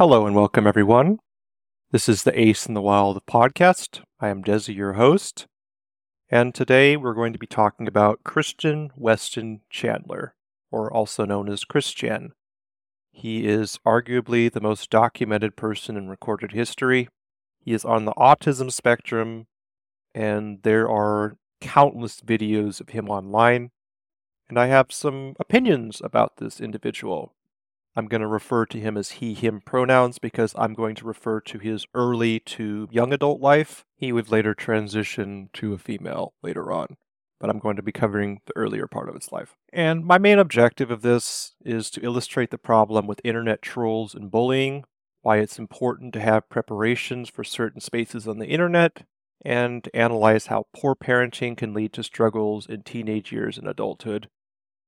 Hello and welcome, everyone. This is the Ace in the Wild podcast. I am Desi, your host, and today we're going to be talking about Christian Weston Chandler, or also known as Chris Chan. He is arguably the most documented person in recorded history. He is on the autism spectrum, and there are countless videos of him online. And I have some opinions about this individual. I'm going to refer to him as he, him pronouns because I'm going to refer to his early to young adult life. He would later transition to a female later on, but I'm going to be covering the earlier part of his life. And my main objective of this is to illustrate the problem with internet trolls and bullying, why it's important to have preparations for certain spaces on the internet, and analyze how poor parenting can lead to struggles in teenage years and adulthood.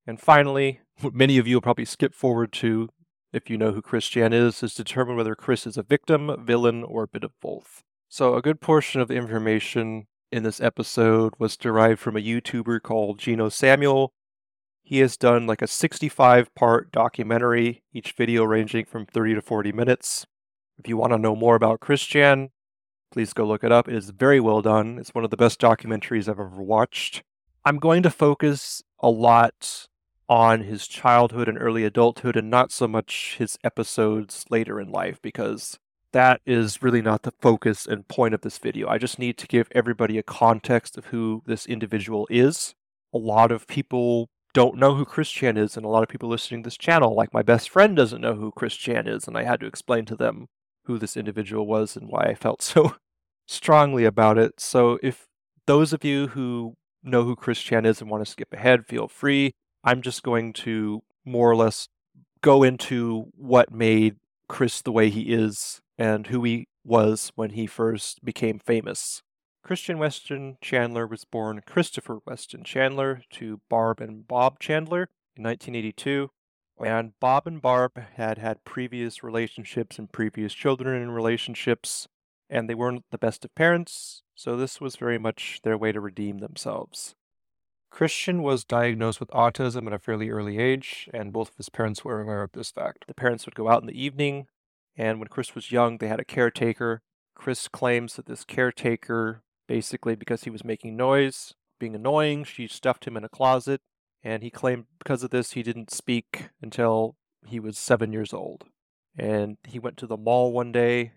And finally, what many of you will probably skip forward to if you know who Chris Chan is, is determine whether Chris is a victim, villain, or a bit of both. So, a good portion of the information in this episode was derived from a YouTuber called Geno Samuel. He has done like a 65 part documentary, each video ranging from 30 to 40 minutes. If you want to know more about Chris Chan, please go look it up. It is very well done. It's one of the best documentaries I've ever watched. I'm going to focus a lot on his childhood and early adulthood and not so much his episodes later in life because that is really not the focus and point of this video. I just need to give everybody a context of who this individual is. A lot of people don't know who Chris Chan is, and a lot of people listening to this channel, like my best friend, doesn't know who Chris Chan is, and I had to explain to them who this individual was and why I felt so strongly about it. So if those of you who know who Chris Chan is and want to skip ahead, feel free. I'm just going to more or less go into what made Chris the way he is and who he was when he first became famous. Christian Weston Chandler was born Christopher Weston Chandler to Barb and Bob Chandler in 1982. And Bob and Barb had had previous relationships and previous children in relationships, and they weren't the best of parents, so this was very much their way to redeem themselves. Christian was diagnosed with autism at a fairly early age, and both of his parents were aware of this fact. The parents would go out in the evening, and when Chris was young, they had a caretaker. Chris claims that this caretaker, basically because he was making noise, being annoying, she stuffed him in a closet, and he claimed because of this he didn't speak until he was seven years old. And he went to the mall one day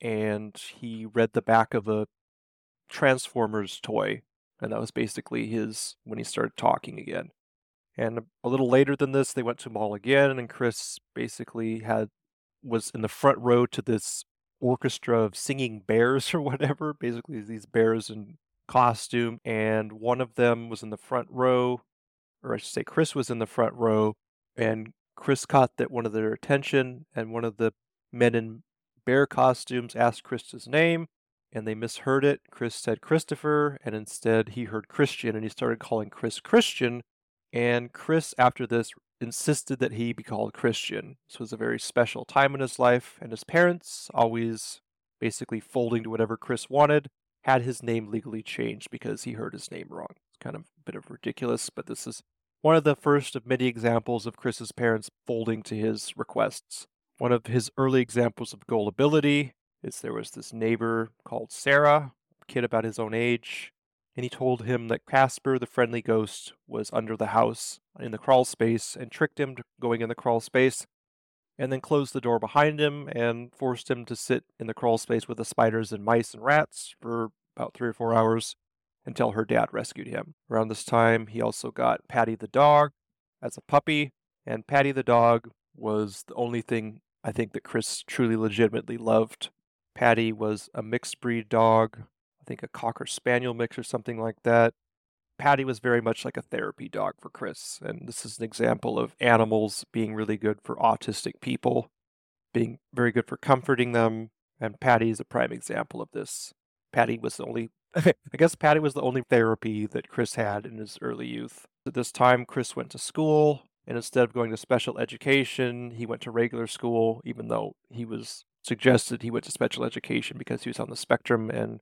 and he read the back of a Transformers toy and that was basically his when he started talking again. And a little later than this, they went to mall again, and Chris basically had was in the front row to this orchestra of singing bears or whatever. Basically, these bears in costume, and one of them was in the front row, or I should say, Chris was in the front row, and Chris caught that one of their attention, and one of the men in bear costumes asked Chris his name, and they misheard it. Chris said Christopher, and instead he heard Christian, and he started calling Chris Christian. And Chris, after this, insisted that he be called Christian. This was a very special time in his life, and his parents, always basically folding to whatever Chris wanted, had his name legally changed because he heard his name wrong. It's kind of a bit of ridiculous, but this is one of the first of many examples of Chris's parents folding to his requests. One of his early examples of gullibility is there was this neighbor called Sarah, a kid about his own age, and he told him that Casper, the friendly ghost, was under the house in the crawl space and tricked him to going in the crawl space and then closed the door behind him and forced him to sit in the crawl space with the spiders and mice and rats for about three or four hours until her dad rescued him. Around this time, he also got Patty the dog as a puppy, and Patty the dog was the only thing I think that Chris truly legitimately loved Patty was a mixed breed dog, I think a Cocker Spaniel mix or something like that. Patty was very much like a therapy dog for Chris, and this is an example of animals being really good for autistic people, being very good for comforting them, and Patty is a prime example of this. Patty was the only, I guess Patty was the only therapy that Chris had in his early youth. At this time, Chris went to school, and instead of going to special education, he went to regular school, even though he was suggested he went to special education because he was on the spectrum and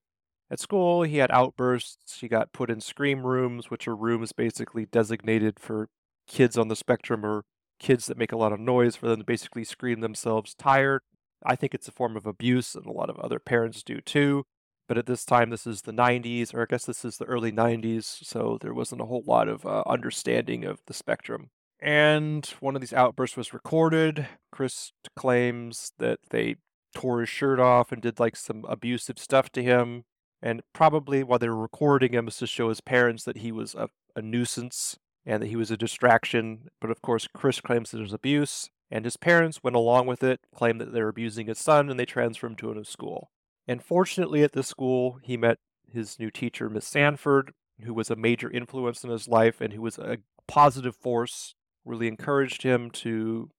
at school he had outbursts he got put in scream rooms which are rooms basically designated for kids on the spectrum or kids that make a lot of noise for them to basically scream themselves tired I think it's a form of abuse, and a lot of other parents do too. But at this time, this is the 90s, or I guess this is the early 90s, so there wasn't a whole lot of uh, understanding of the spectrum. And one of these outbursts was recorded. Chris claims that they tore his shirt off and did like some abusive stuff to him. And probably while they were recording him was to show his parents that he was a, a nuisance and that he was a distraction. But of course, Chris claims that was abuse. And his parents went along with it, claimed that they were abusing his son, and they transferred him to a new school. And fortunately, at this school, he met his new teacher, Miss Sanford, who was a major influence in his life and who was a positive force, really encouraged him to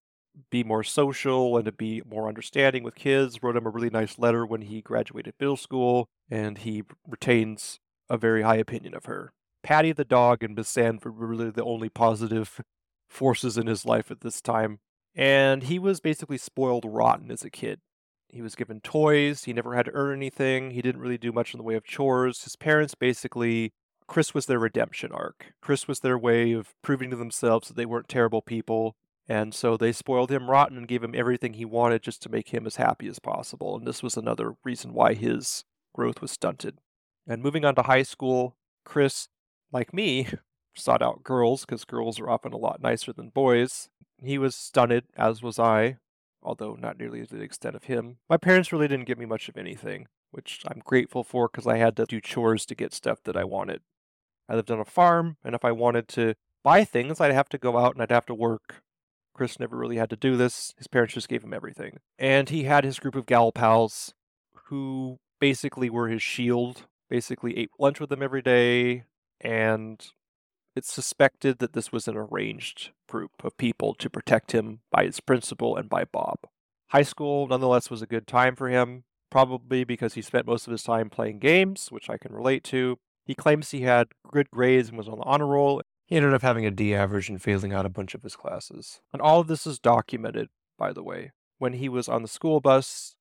be more social and to be more understanding with kids. Wrote him a really nice letter when he graduated middle school, and he retains a very high opinion of her. Patty the dog and Miss Sanford were really the only positive forces in his life at this time. And he was basically spoiled rotten as a kid. He was given toys, he never had to earn anything, he didn't really do much in the way of chores. His parents basically Chris was their redemption arc. Chris was their way of proving to themselves that they weren't terrible people. And so they spoiled him rotten and gave him everything he wanted just to make him as happy as possible. And this was another reason why his growth was stunted. And moving on to high school, Chris, like me, sought out girls because girls are often a lot nicer than boys. He was stunted, as was I, although not nearly to the extent of him. My parents really didn't give me much of anything, which I'm grateful for because I had to do chores to get stuff that I wanted. I lived on a farm, and if I wanted to buy things, I'd have to go out and I'd have to work. Chris never really had to do this. His parents just gave him everything. And he had his group of gal pals who basically were his shield, basically ate lunch with him every day, and it's suspected that this was an arranged group of people to protect him by his principal and by Bob. High school, nonetheless, was a good time for him, probably because he spent most of his time playing games, which I can relate to, he claims he had good grades and was on the honor roll. He ended up having a D average and failing out a bunch of his classes. And all of this is documented, by the way. When he was on the school bus,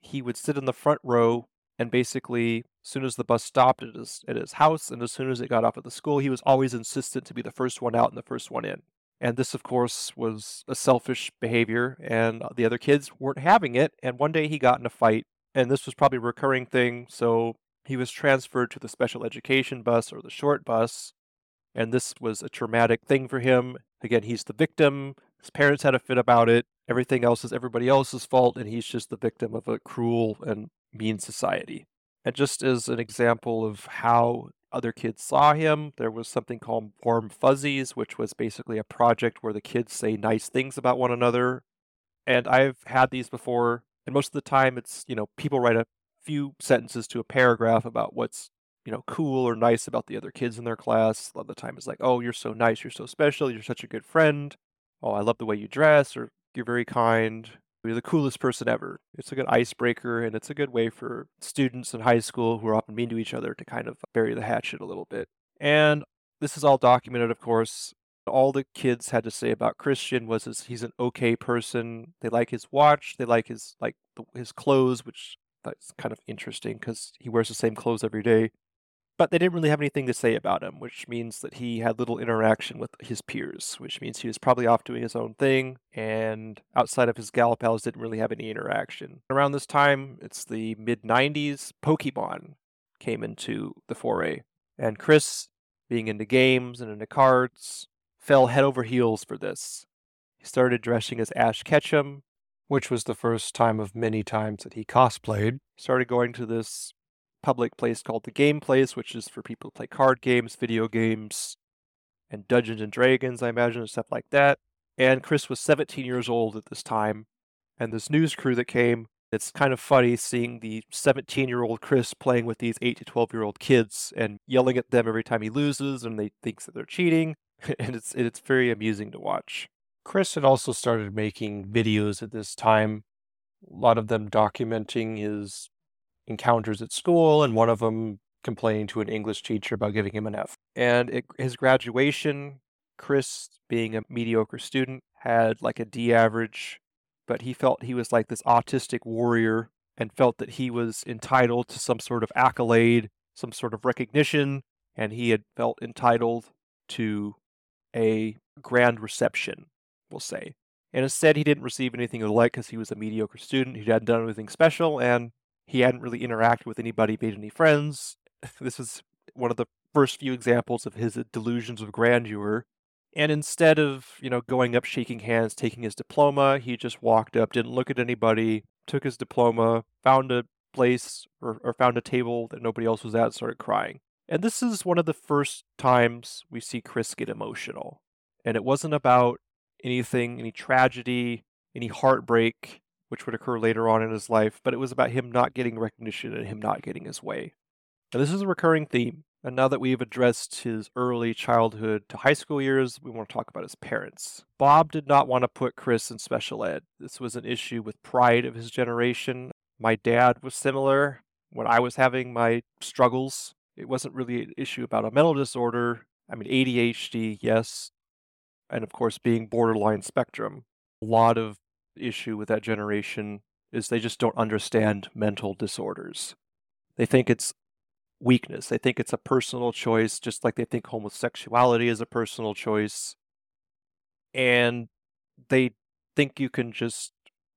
he would sit in the front row and basically, as soon as the bus stopped at his, at his house and as soon as it got off at the school, he was always insistent to be the first one out and the first one in. And this, of course, was a selfish behavior, and the other kids weren't having it. And one day he got in a fight, and this was probably a recurring thing. So he was transferred to the special education bus or the short bus, and this was a traumatic thing for him. Again, he's the victim. His parents had a fit about it. Everything else is everybody else's fault, and he's just the victim of a cruel and mean society. And just as an example of how other kids saw him, there was something called Warm Fuzzies, which was basically a project where the kids say nice things about one another. And I've had these before, and most of the time it's, you know, people write a few sentences to a paragraph about what's you know cool or nice about the other kids in their class. A lot of the time it's like, "Oh, you're so nice, you're so special, you're such a good friend. Oh, I love the way you dress, or you're very kind." You're the coolest person ever. It's a good icebreaker, and it's a good way for students in high school who are often mean to each other to kind of bury the hatchet a little bit. And this is all documented, of course. All the kids had to say about Christian was his, he's an okay person. They like his watch. They like his like the, his clothes, which that's kind of interesting because he wears the same clothes every day. But they didn't really have anything to say about him, which means that he had little interaction with his peers, which means he was probably off doing his own thing, and outside of his gal pals, didn't really have any interaction. Around this time, it's the mid 90s, Pokemon came into the foray, and Chris, being into games and into cards, fell head over heels for this. He started dressing as Ash Ketchum, which was the first time of many times that he cosplayed. Started going to this public place called the Game Place, which is for people to play card games, video games, and Dungeons and Dragons, I imagine, and stuff like that. And Chris was 17 years old at this time. And this news crew that came, it's kind of funny seeing the 17 year old Chris playing with these 8 to 12 year old kids and yelling at them every time he loses and they think that they're cheating. and it's, it's very amusing to watch. Chris had also started making videos at this time, a lot of them documenting his encounters at school, and one of them complaining to an English teacher about giving him an F. And his graduation, Chris, being a mediocre student, had like a D average, but he felt he was like this autistic warrior and felt that he was entitled to some sort of accolade, some sort of recognition, and he had felt entitled to a grand reception we'll say. And instead, he didn't receive anything he like because he was a mediocre student. He hadn't done anything special, and he hadn't really interacted with anybody, made any friends. This was one of the first few examples of his uh, delusions of grandeur. And instead of, you know, going up, shaking hands, taking his diploma, he just walked up, didn't look at anybody, took his diploma, found a place or, or found a table that nobody else was at, started crying. And this is one of the first times we see Chris get emotional. And it wasn't about anything, any tragedy, any heartbreak, which would occur later on in his life, but it was about him not getting recognition and him not getting his way. And this is a recurring theme. And now that we've addressed his early childhood to high school years, we want to talk about his parents. Bob did not want to put Chris in special ed. This was an issue with pride of his generation. My dad was similar. When I was having my struggles, it wasn't really an issue about a mental disorder. I mean, ADHD, yes. And of course, being borderline spectrum. A lot of issue with that generation is they just don't understand mental disorders. They think it's weakness. They think it's a personal choice, just like they think homosexuality is a personal choice. And they think you can just,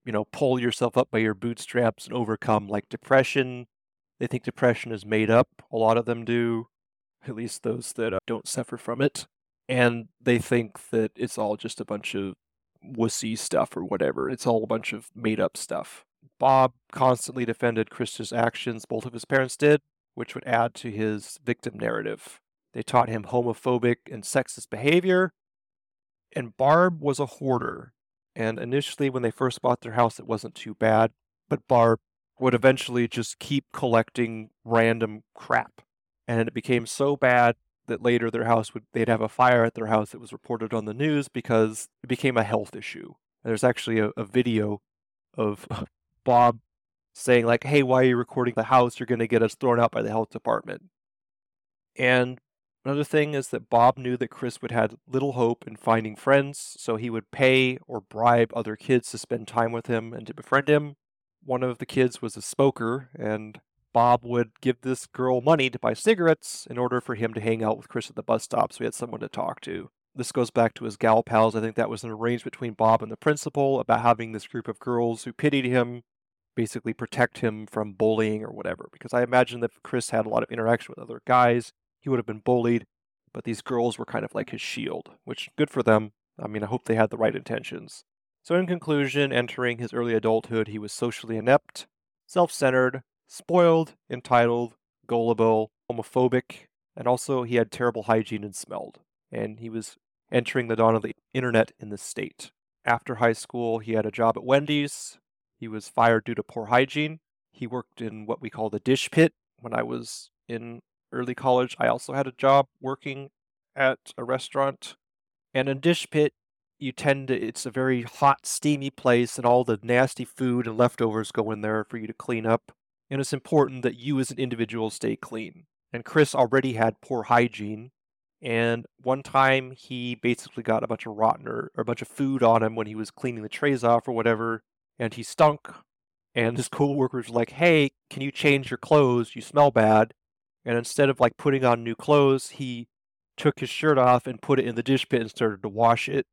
you know, pull yourself up by your bootstraps and overcome like depression. They think depression is made up. A lot of them do, at least those that uh, don't suffer from it. And they think that it's all just a bunch of wussy stuff or whatever. It's all a bunch of made up stuff. Bob constantly defended Chris's actions, both of his parents did, which would add to his victim narrative. They taught him homophobic and sexist behavior. And Barb was a hoarder. And initially, when they first bought their house, it wasn't too bad. But Barb would eventually just keep collecting random crap. And it became so bad that later their house would they'd have a fire at their house that was reported on the news because it became a health issue. There's actually a, a video of Bob saying like, "Hey, why are you recording the house? You're going to get us thrown out by the health department." And another thing is that Bob knew that Chris would have little hope in finding friends, so he would pay or bribe other kids to spend time with him and to befriend him. One of the kids was a smoker, and Bob would give this girl money to buy cigarettes in order for him to hang out with Chris at the bus stop so he had someone to talk to. This goes back to his gal pals. I think that was an arrangement between Bob and the principal about having this group of girls who pitied him basically protect him from bullying or whatever. Because I imagine that Chris had a lot of interaction with other guys, he would have been bullied, but these girls were kind of like his shield, which good for them. I mean, I hope they had the right intentions. So, in conclusion, entering his early adulthood, he was socially inept, self centered, spoiled, entitled, gullible, homophobic, and also he had terrible hygiene and smelled. And he was entering the dawn of the internet in the state. After high school, he had a job at Wendy's, he was fired due to poor hygiene. He worked in what we call the dish pit. When I was in early college, I also had a job working at a restaurant. And in dish pit, you tend to, it's a very hot, steamy place, and all the nasty food and leftovers go in there for you to clean up. And it's important that you as an individual stay clean. And Chris already had poor hygiene. And one time he basically got a bunch of rotten or, or a bunch of food on him when he was cleaning the trays off or whatever and he stunk. And his coworkers were like, "Hey, can you change your clothes? You smell bad." And instead of like putting on new clothes, he took his shirt off and put it in the dish pit and started to wash it,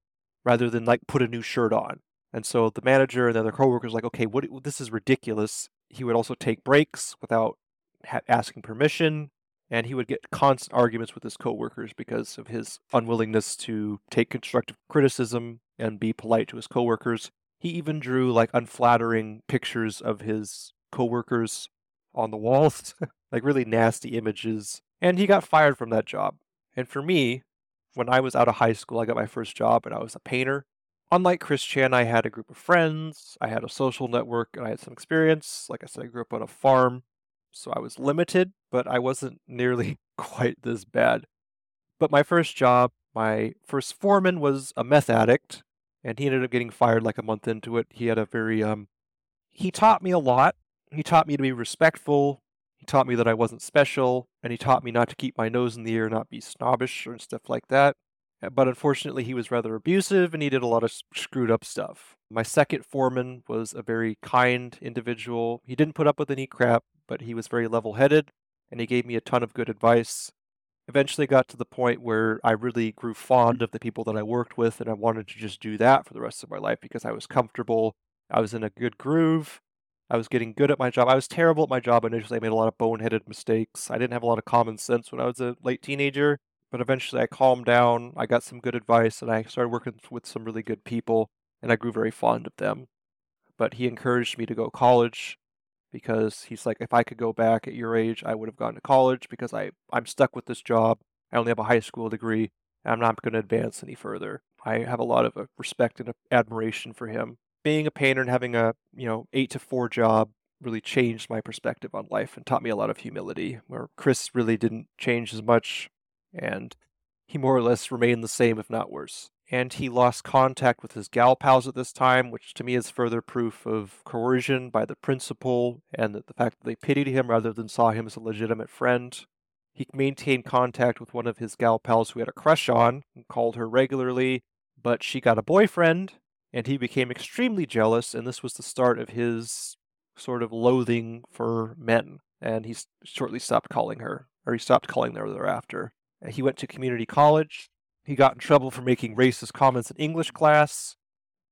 rather than like put a new shirt on. And so the manager and the other coworkers were like, "Okay, what? This is ridiculous." He would also take breaks without ha- asking permission, and he would get constant arguments with his coworkers because of his unwillingness to take constructive criticism and be polite to his coworkers. He even drew like unflattering pictures of his coworkers on the walls, like really nasty images. And he got fired from that job. And for me, when I was out of high school, I got my first job and I was a painter. Unlike Chris Chan, I had a group of friends, I had a social network, and I had some experience. Like I said, I grew up on a farm, so I was limited, but I wasn't nearly quite this bad. But my first job, my first foreman was a meth addict, and he ended up getting fired like a month into it. He had a very um he taught me a lot. He taught me to be respectful. He taught me that I wasn't special, and he taught me not to keep my nose in the air, not be snobbish or stuff like that. Uh, but unfortunately, he was rather abusive and he did a lot of screwed up stuff. My second foreman was a very kind individual. He didn't put up with any crap, but he was very level headed and he gave me a ton of good advice. eventually got to the point where I really grew fond of the people that I worked with, and I wanted to just do that for the rest of my life because I was comfortable. I was in a good groove. I was getting good at my job. I was terrible at my job initially. I made a lot of boneheaded mistakes. I didn't have a lot of common sense when I was a late teenager, but eventually I calmed down. I got some good advice, and I started working with some really good people, and I grew very fond of them. But he encouraged me to go to college because he's like, if I could go back at your age, I would have gone to college because I, I'm stuck with this job. I only have a high school degree. And I'm not going to advance any further. I have a lot of uh, respect and admiration for him. Being a painter and having a, you know, eight to four job really changed my perspective on life and taught me a lot of humility, where Chris really didn't change as much and he more or less remained the same, if not worse and he lost contact with his gal pals at this time, which to me is further proof of coercion by the principal and the fact that they pitied him rather than saw him as a legitimate friend. He maintained contact with one of his gal pals who had a crush on and called her regularly, but she got a boyfriend, and he became extremely jealous, and this was the start of his sort of loathing for men, and he shortly stopped calling her, or he stopped calling her thereafter. Uh, he went to community college, he got in trouble for making racist comments in English class,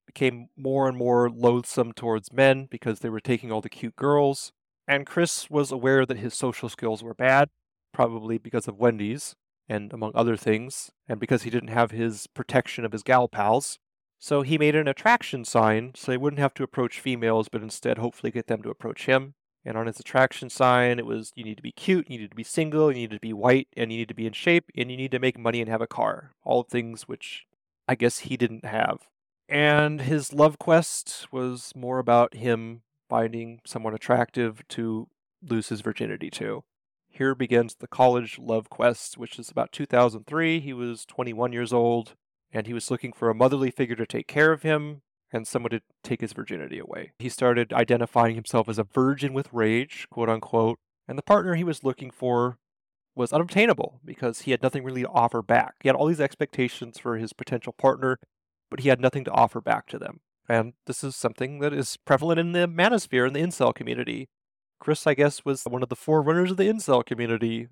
became more and more loathsome towards men because they were taking all the cute girls. And Chris was aware that his social skills were bad, probably because of Wendy's, and among other things, and because he didn't have his protection of his gal pals. So he made an attraction sign so he wouldn't have to approach females, but instead hopefully get them to approach him. And on his attraction sign, it was you need to be cute, you need to be single, you need to be white, and you need to be in shape, and you need to make money and have a car. All things which I guess he didn't have. And his love quest was more about him finding someone attractive to lose his virginity to. Here begins the college love quest, which is about 2003. He was 21 years old, and he was looking for a motherly figure to take care of him, and someone to take his virginity away. He started identifying himself as a virgin with rage, quote unquote, and the partner he was looking for was unobtainable because he had nothing really to offer back. He had all these expectations for his potential partner, but he had nothing to offer back to them. And this is something that is prevalent in the manosphere, in the incel community. Chris, I guess, was one of the forerunners of the incel community.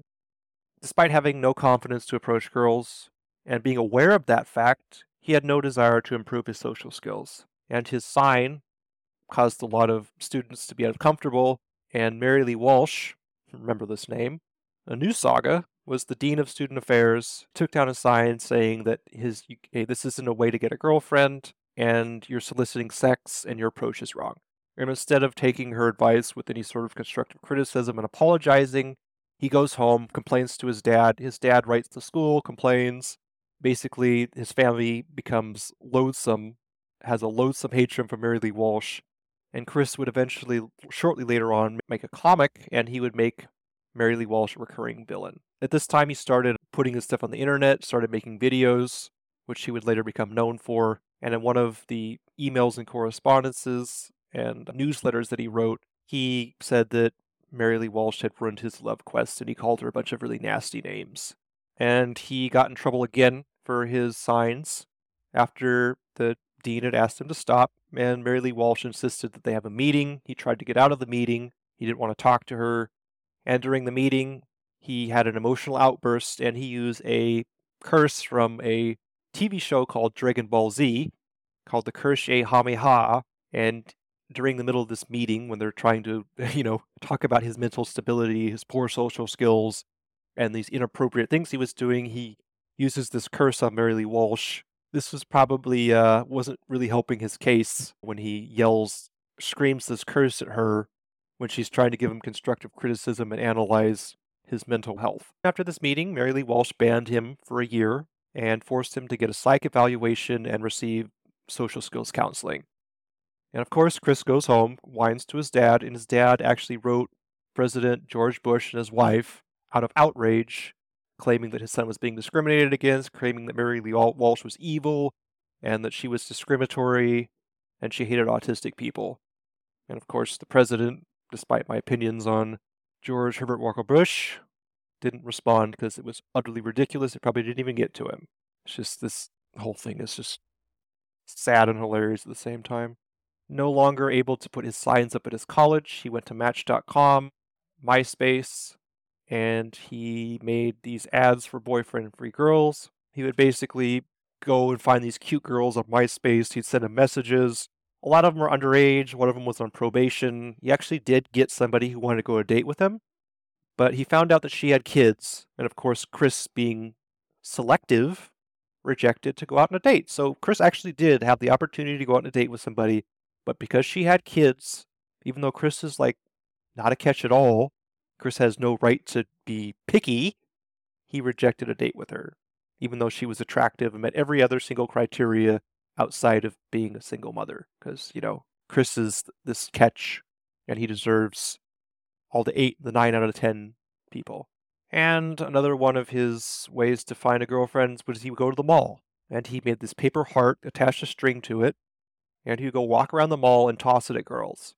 Despite having no confidence to approach girls and being aware of that fact, he had no desire to improve his social skills and his sign caused a lot of students to be uncomfortable. And Mary Lee Walsh, remember this name, a new saga, was the dean of student affairs, took down a sign saying that his hey, this isn't a way to get a girlfriend, and you're soliciting sex, and your approach is wrong. And instead of taking her advice with any sort of constructive criticism and apologizing, he goes home, complains to his dad. His dad writes to school, complains. Basically, his family becomes loathsome has a loathsome hatred for Mary Lee Walsh, and Chris would eventually, shortly later on, make a comic, and he would make Mary Lee Walsh a recurring villain. At this time, he started putting his stuff on the internet, started making videos, which he would later become known for. And in one of the emails and correspondences and newsletters that he wrote, he said that Mary Lee Walsh had ruined his love quest and he called her a bunch of really nasty names. And he got in trouble again for his signs after the Dean had asked him to stop, and Mary Lee Walsh insisted that they have a meeting. He tried to get out of the meeting. He didn't want to talk to her. And during the meeting, he had an emotional outburst and he used a curse from a TV show called Dragon Ball Z called the Kamehameha. And during the middle of this meeting, when they're trying to, you know, talk about his mental stability, his poor social skills, and these inappropriate things he was doing, he uses this curse on Mary Lee Walsh this was probably uh, wasn't really helping his case when he yells, screams this curse at her when she's trying to give him constructive criticism and analyze his mental health. After this meeting, Mary Lee Walsh banned him for a year and forced him to get a psych evaluation and receive social skills counseling. And of course, Chris goes home, whines to his dad, and his dad actually wrote President George Bush and his wife out of outrage claiming that his son was being discriminated against, claiming that Mary Lee Walsh was evil and that she was discriminatory and she hated autistic people. And of course, the president, despite my opinions on George Herbert Walker Bush, didn't respond because it was utterly ridiculous. It probably didn't even get to him. It's just this whole thing is just sad and hilarious at the same time. No longer able to put his signs up at his college, he went to Match.com, MySpace, and he made these ads for boyfriend free girls. He would basically go and find these cute girls on MySpace. He'd send them messages. A lot of them were underage. One of them was on probation. He actually did get somebody who wanted to go on a date with him, but he found out that she had kids. And of course, Chris, being selective, rejected to go out on a date. So Chris actually did have the opportunity to go out on a date with somebody, but because she had kids, even though Chris is like not a catch at all, Chris has no right to be picky, he rejected a date with her, even though she was attractive and met every other single criteria outside of being a single mother. Because, you know, Chris is this catch and he deserves all the eight, the nine out of the ten people. And another one of his ways to find a girlfriend was he would go to the mall. And he made this paper heart, attached a string to it, and he would go walk around the mall and toss it at girls.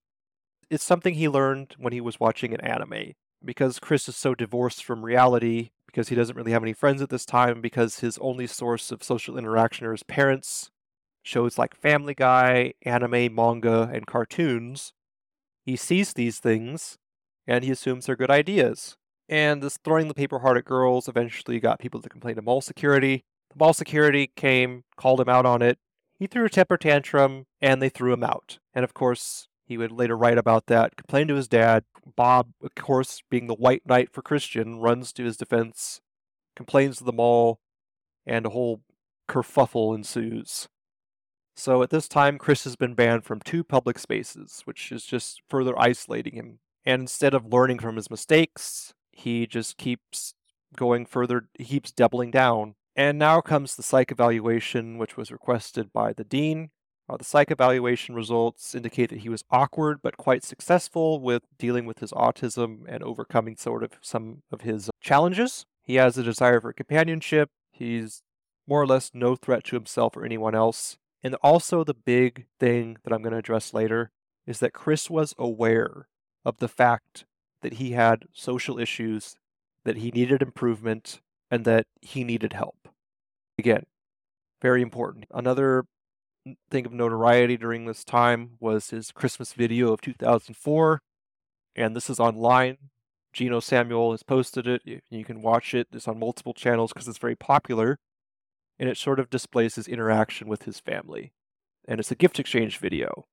It's something he learned when he was watching an anime. Because Chris is so divorced from reality, because he doesn't really have any friends at this time, because his only source of social interaction are his parents, shows like Family Guy, anime, manga, and cartoons, he sees these things and he assumes they're good ideas. And this throwing the paper heart at girls eventually got people to complain to mall security. The mall security came, called him out on it. He threw a temper tantrum, and they threw him out. And of course, he would later write about that, complain to his dad. Bob, of course, being the white knight for Christian, runs to his defense, complains to the mall, and a whole kerfuffle ensues. So at this time, Chris has been banned from two public spaces, which is just further isolating him. And instead of learning from his mistakes, he just keeps going further, he keeps doubling down. And now comes the psych evaluation, which was requested by the dean. Uh, the psych evaluation results indicate that he was awkward but quite successful with dealing with his autism and overcoming sort of some of his challenges. He has a desire for companionship. He's more or less no threat to himself or anyone else. And also, the big thing that I'm going to address later is that Chris was aware of the fact that he had social issues, that he needed improvement, and that he needed help. Again, very important. Another thing of notoriety during this time was his Christmas video of 2004, and this is online. Geno Samuel has posted it. You can watch it. It's on multiple channels because it's very popular and it sort of displays his interaction with his family. And it's a gift exchange video.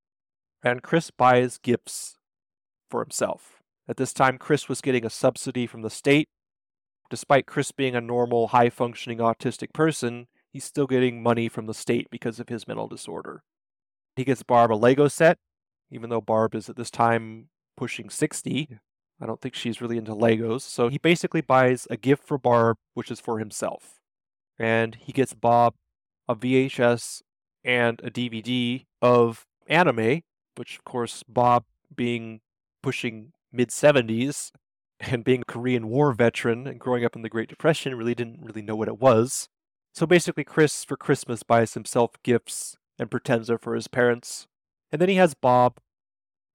And Chris buys gifts for himself. At this time, Chris was getting a subsidy from the state. Despite Chris being a normal, high functioning autistic person, he's still getting money from the state because of his mental disorder. He gets Barb a Lego set, even though Barb is at this time pushing 60. I don't think she's really into Legos. So he basically buys a gift for Barb, which is for himself and he gets Bob a VHS and a DVD of anime, which of course Bob being pushing mid 70s and being a Korean War veteran and growing up in the Great Depression really didn't really know what it was. So basically Chris for Christmas buys himself gifts and pretends they're for his parents. And then he has Bob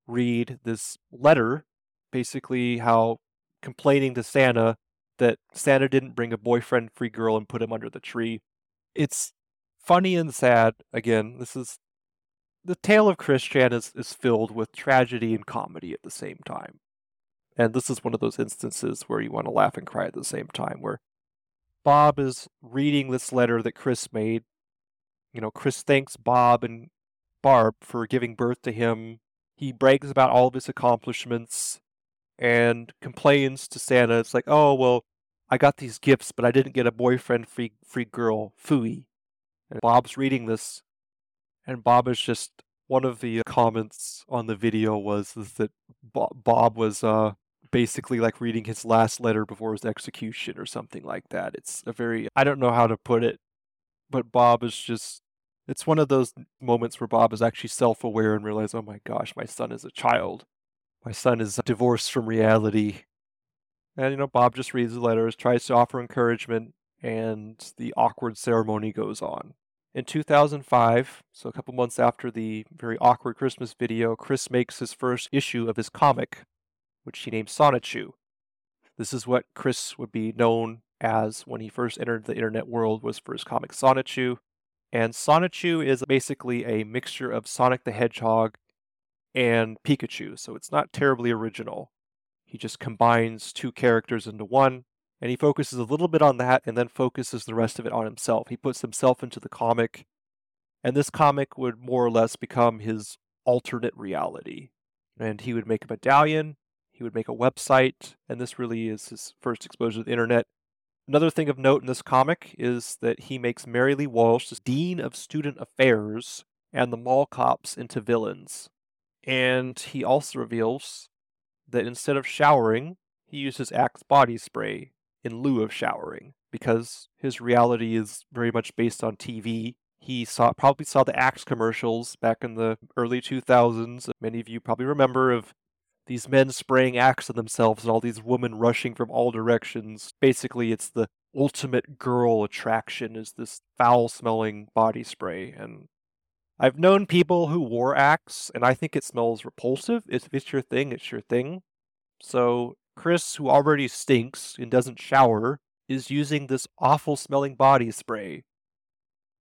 read this letter, basically how complaining to Santa that Santa didn't bring a boyfriend free girl and put him under the tree. It's funny and sad. Again, this is the tale of Chris Chan is, is filled with tragedy and comedy at the same time. And this is one of those instances where you want to laugh and cry at the same time, where Bob is reading this letter that Chris made. You know, Chris thanks Bob and Barb for giving birth to him. He brags about all of his accomplishments and complains to Santa. It's like, oh well, I got these gifts, but I didn't get a boyfriend free free girl, fooey. And Bob's reading this, and Bob is just one of the comments on the video was is that Bob was uh, basically like reading his last letter before his execution or something like that. It's a very I don't know how to put it, but Bob is just it's one of those moments where Bob is actually self-aware and realizes, "Oh my gosh, my son is a child." My son is divorced from reality. And, you know, Bob just reads the letters, tries to offer encouragement, and the awkward ceremony goes on. In 2005, so a couple months after the very awkward Christmas video, Chris makes his first issue of his comic, which he named Sonichu. This is what Chris would be known as when he first entered the internet world was for his comic Sonichu. And Sonichu is basically a mixture of Sonic the Hedgehog and Pikachu, so it's not terribly original. He just combines two characters into one, and he focuses a little bit on that and then focuses the rest of it on himself. He puts himself into the comic, and this comic would more or less become his alternate reality. And he would make a medallion, would make a website, and this really is his first exposure to the internet. Another thing of note in this comic is that he makes Mary Lee Walsh, the Dean of Student Affairs, and the mall cops into villains. And he also reveals that instead of showering, he uses Axe body spray in lieu of showering because his reality is very much based on TV. He saw probably saw the Axe commercials back in the early 2000s. Many of you probably remember of these men spraying Axe on themselves and all these women rushing from all directions. Basically, it's the ultimate girl attraction is this foul smelling body spray and I've known people who wore Axe and I think it smells repulsive. If it's your thing, it's your thing. So Chris, who already stinks and doesn't shower, is using this awful smelling body spray.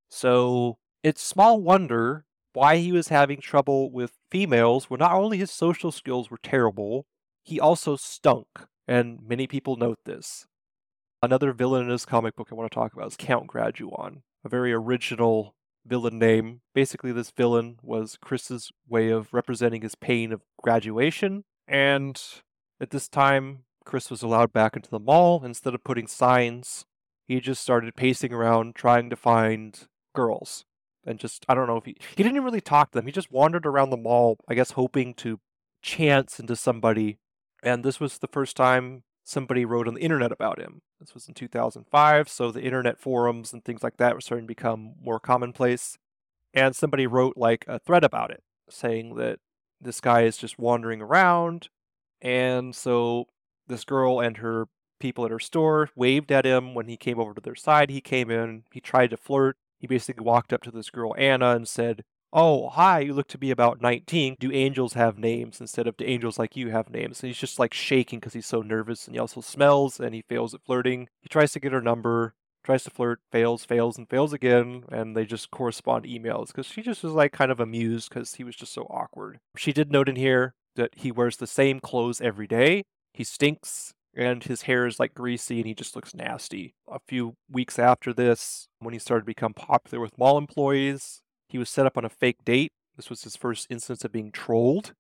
So it's small wonder why he was having trouble with females where not only his social skills were terrible, he also stunk, and many people note this. Another villain in his comic book I want to talk about is Count Graduon, a very original villain name. Basically, this villain was Chris's way of representing his pain of graduation, and at this time, Chris was allowed back into the mall. Instead of putting signs, he just started pacing around trying to find girls and just I don't know if he he didn't really talk to them. He just wandered around the mall, I guess hoping to chance into somebody. And this was the first time somebody wrote on the internet about him. This was in 2005, so the internet forums and things like that were starting to become more commonplace. And somebody wrote like a thread about it, saying that this guy is just wandering around. And so this girl and her people at her store waved at him when he came over to their side. He came in, he tried to flirt, he basically walked up to this girl, Anna, and said, Oh, hi, you look to be about 19. Do angels have names instead of do angels like you have names? And he's just like shaking because he's so nervous and he also smells and he fails at flirting. He tries to get her number, tries to flirt, fails, fails, and fails again, and they just correspond emails because she just was like kind of amused because he was just so awkward. She did note in here that he wears the same clothes every day. He stinks and his hair is like greasy and he just looks nasty. A few weeks after this, when he started to become popular with mall employees, he was set up on a fake date. This was his first instance of being trolled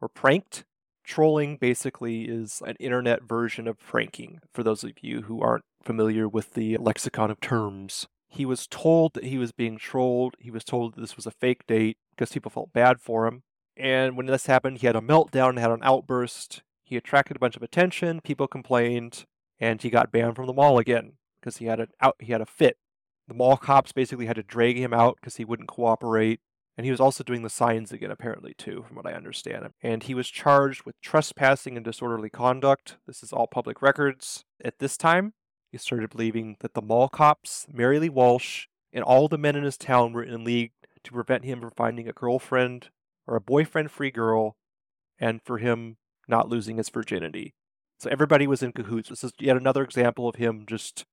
or pranked. Trolling basically is an internet version of pranking, for those of you who aren't familiar with the lexicon of terms. He was told that he was being trolled. He was told that this was a fake date because people felt bad for him. And when this happened, he had a meltdown, and had an outburst. He attracted a bunch of attention, people complained, and he got banned from the mall again because he had a out he had a fit. The mall cops basically had to drag him out because he wouldn't cooperate. And he was also doing the signs again, apparently, too, from what I understand. And he was charged with trespassing and disorderly conduct. This is all public records. At this time, he started believing that the mall cops, Mary Lee Walsh, and all the men in his town were in league to prevent him from finding a girlfriend or a boyfriend free girl and for him not losing his virginity. So everybody was in cahoots. This is yet another example of him just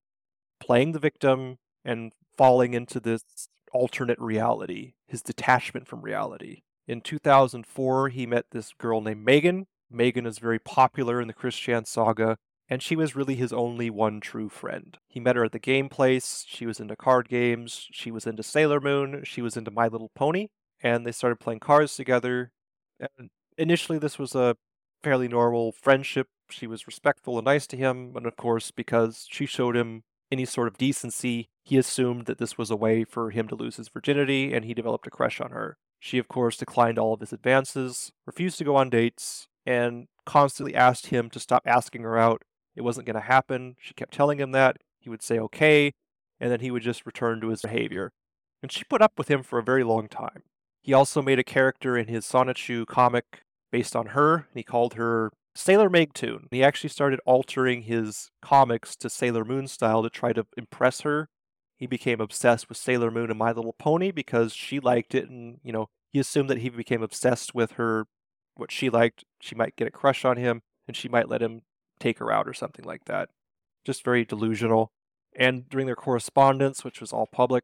playing the victim and falling into this alternate reality, his detachment from reality. In 2004, he met this girl named Megan. Megan is very popular in the Christian saga, and she was really his only one true friend. He met her at the game place. She was into card games. She was into Sailor Moon. She was into My Little Pony. And they started playing cards together. And initially, this was a fairly normal friendship. She was respectful and nice to him, and of course, because she showed him any sort of decency, he assumed that this was a way for him to lose his virginity, and he developed a crush on her. She, of course, declined all of his advances, refused to go on dates, and constantly asked him to stop asking her out. It wasn't going to happen. She kept telling him that. He would say okay, and then he would just return to his behavior. And she put up with him for a very long time. He also made a character in his Sonichu comic based on her, and he called her Sailor Megtoon. He actually started altering his comics to Sailor Moon style to try to impress her. He became obsessed with Sailor Moon and My Little Pony because she liked it, and you know he assumed that he became obsessed with her, what she liked. She might get a crush on him, and she might let him take her out or something like that. Just very delusional. And during their correspondence, which was all public,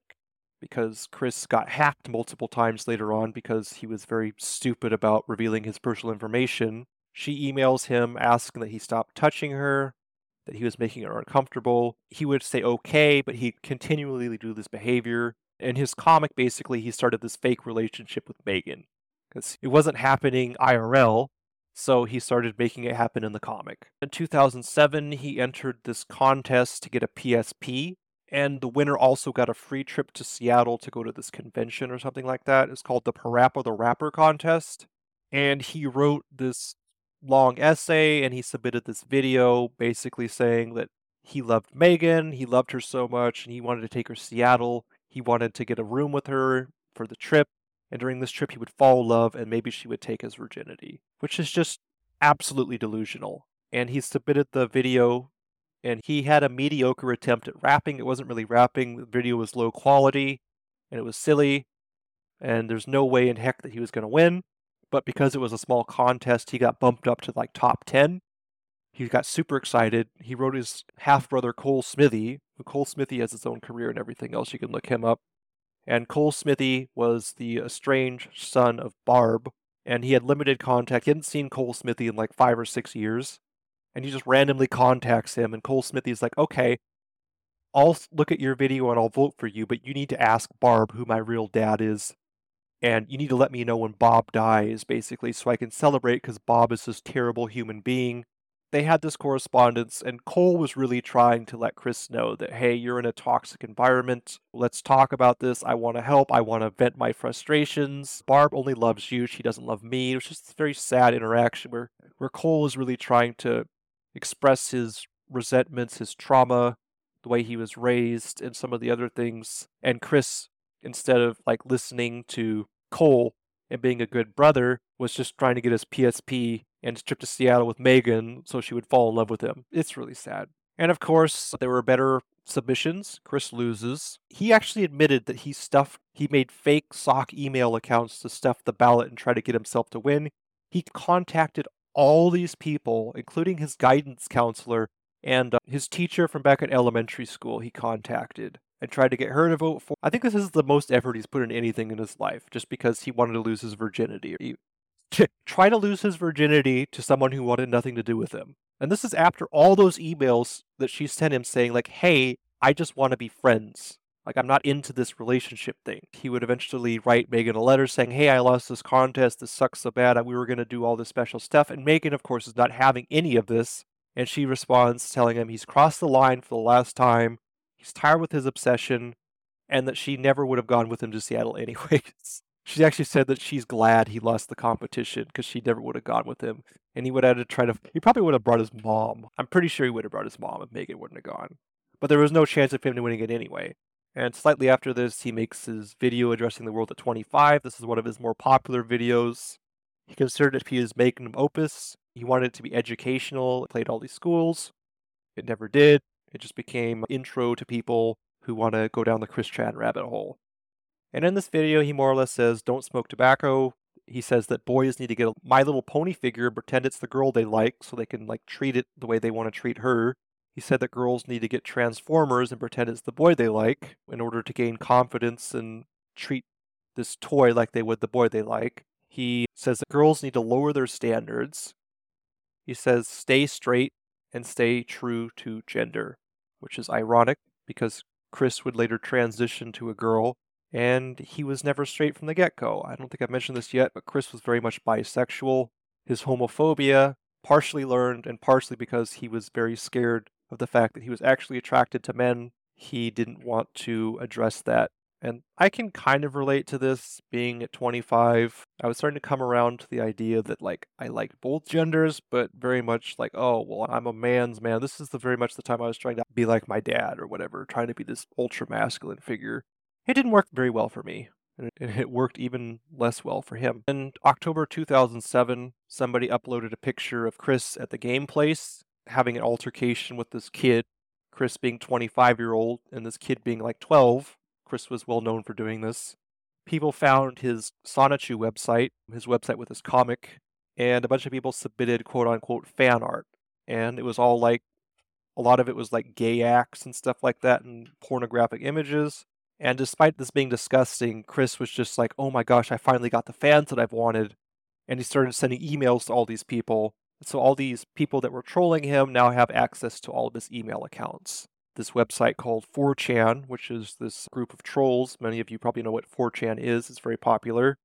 because Chris got hacked multiple times later on because he was very stupid about revealing his personal information. She emails him asking that he stop touching her, that he was making her uncomfortable. He would say okay, but he continually do this behavior. In his comic, basically, he started this fake relationship with Megan because it wasn't happening IRL, so he started making it happen in the comic. In 2007, he entered this contest to get a PSP, and the winner also got a free trip to Seattle to go to this convention or something like that. It's called the Parappa the Rapper contest. And he wrote this long essay and he submitted this video basically saying that he loved Megan, he loved her so much, and he wanted to take her to Seattle. He wanted to get a room with her for the trip, and during this trip he would fall in love and maybe she would take his virginity, which is just absolutely delusional. And he submitted the video and he had a mediocre attempt at rapping. It wasn't really rapping, the video was low quality and it was silly, and there's no way in heck that he was going to win but because it was a small contest, he got bumped up to like top 10. He got super excited. He wrote his half brother Cole Smithey. Cole Smithey has his own career and everything else. You can look him up. And Cole Smithey was the estranged son of Barb, and he had limited contact. He hadn't seen Cole Smithey in like five or six years. And he just randomly contacts him, and Cole Smithey's like, okay, I'll look at your video and I'll vote for you, but you need to ask Barb who my real dad is and you need to let me know when Bob dies, basically, so I can celebrate because Bob is this terrible human being. They had this correspondence, and Cole was really trying to let Chris know that, hey, you're in a toxic environment. Let's talk about this. I want to help. I want to vent my frustrations. Barb only loves you. She doesn't love me. It was just a very sad interaction where, where Cole is really trying to express his resentments, his trauma, the way he was raised, and some of the other things. And Chris instead of like listening to Cole and being a good brother, was just trying to get his PSP and trip to Seattle with Megan so she would fall in love with him. It's really sad. And of course, there were better submissions. Chris loses. He actually admitted that he stuffed, he made fake sock email accounts to stuff the ballot and try to get himself to win. He contacted all these people, including his guidance counselor and uh, his teacher from back at elementary school. He contacted and tried to get her to vote for. I think this is the most effort he's put in anything in his life, just because he wanted to lose his virginity. He, try to lose his virginity to someone who wanted nothing to do with him. And this is after all those emails that she sent him saying, like, hey, I just want to be friends. Like, I'm not into this relationship thing. He would eventually write Megan a letter saying, hey, I lost this contest. This sucks so bad. We were going to do all this special stuff. And Megan, of course, is not having any of this. And she responds, telling him he's crossed the line for the last time he's tired with his obsession, and that she never would have gone with him to Seattle anyways. she actually said that she's glad he lost the competition because she never would have gone with him. And he would have had to try to, he probably would have brought his mom. I'm pretty sure he would have brought his mom if Megan wouldn't have gone. But there was no chance of him winning it anyway. And slightly after this, he makes his video addressing the world at 25. This is one of his more popular videos. He considered it to be his magnum opus. He wanted it to be educational, it played all these schools. It never did. It just became intro to people who want to go down the Chris Chan rabbit hole. And in this video, he more or less says, don't smoke tobacco. He says that boys need to get a My Little Pony figure pretend it's the girl they like so they can like treat it the way they want to treat her. He said that girls need to get Transformers and pretend it's the boy they like in order to gain confidence and treat this toy like they would the boy they like. He says that girls need to lower their standards. He says stay straight and stay true to gender, which is ironic because Chris would later transition to a girl, and he was never straight from the get go. I don't think I've mentioned this yet, but Chris was very much bisexual. His homophobia, partially learned and partially because he was very scared of the fact that he was actually attracted to men, he didn't want to address that and I can kind of relate to this being at 25. I was starting to come around to the idea that like I liked both genders, but very much like, oh, well, I'm a man's man. This is the very much the time I was trying to be like my dad or whatever, trying to be this ultra masculine figure. It didn't work very well for me. And it worked even less well for him. In October 2007, somebody uploaded a picture of Chris at the game place having an altercation with this kid, Chris being 25 year old and this kid being like 12 Chris was well known for doing this. People found his Sonichu website, his website with his comic, and a bunch of people submitted quote unquote fan art. And it was all like, a lot of it was like gay acts and stuff like that and pornographic images. And despite this being disgusting, Chris was just like, oh my gosh, I finally got the fans that I've wanted. And he started sending emails to all these people So all these people that were trolling him now have access to all of his email accounts. This website called 4chan, which is this group of trolls. Many of you probably know what 4chan is. It's very popular.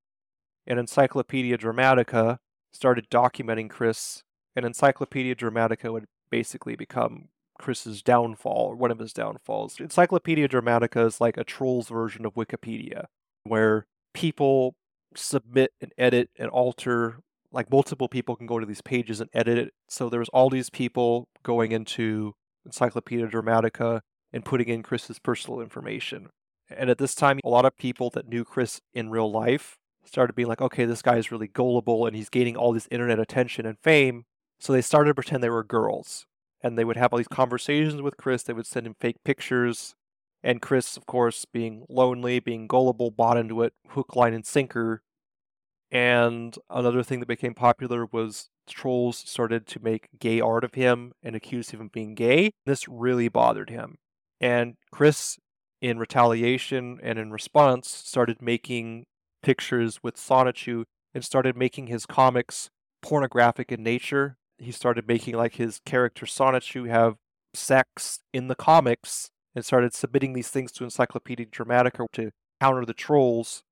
And Encyclopedia Dramatica started documenting Chris, and Encyclopedia Dramatica would basically become Chris's downfall, or one of his downfalls. Encyclopedia Dramatica is like a troll's version of Wikipedia, where people submit and edit and alter like multiple people can go to these pages and edit it. So there's all these people going into Encyclopedia Dramatica and putting in Chris's personal information. And at this time, a lot of people that knew Chris in real life started being like, okay, this guy is really gullible and he's gaining all this internet attention and fame. So they started to pretend they were girls. And they would have all these conversations with Chris. They would send him fake pictures. And Chris, of course, being lonely, being gullible, bought into it hook, line, and sinker and another thing that became popular was trolls started to make gay art of him and accuse him of being gay. This really bothered him. And Chris, in retaliation and in response, started making pictures with Sonichu and started making his comics pornographic in nature. He started making like his character Sonichu have sex in the comics and started submitting these things to Encyclopedia Dramatica to counter the trolls,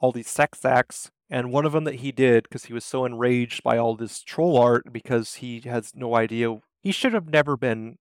all these sex acts and one of them that he did because he was so enraged by all this troll art because he has no idea he should have never been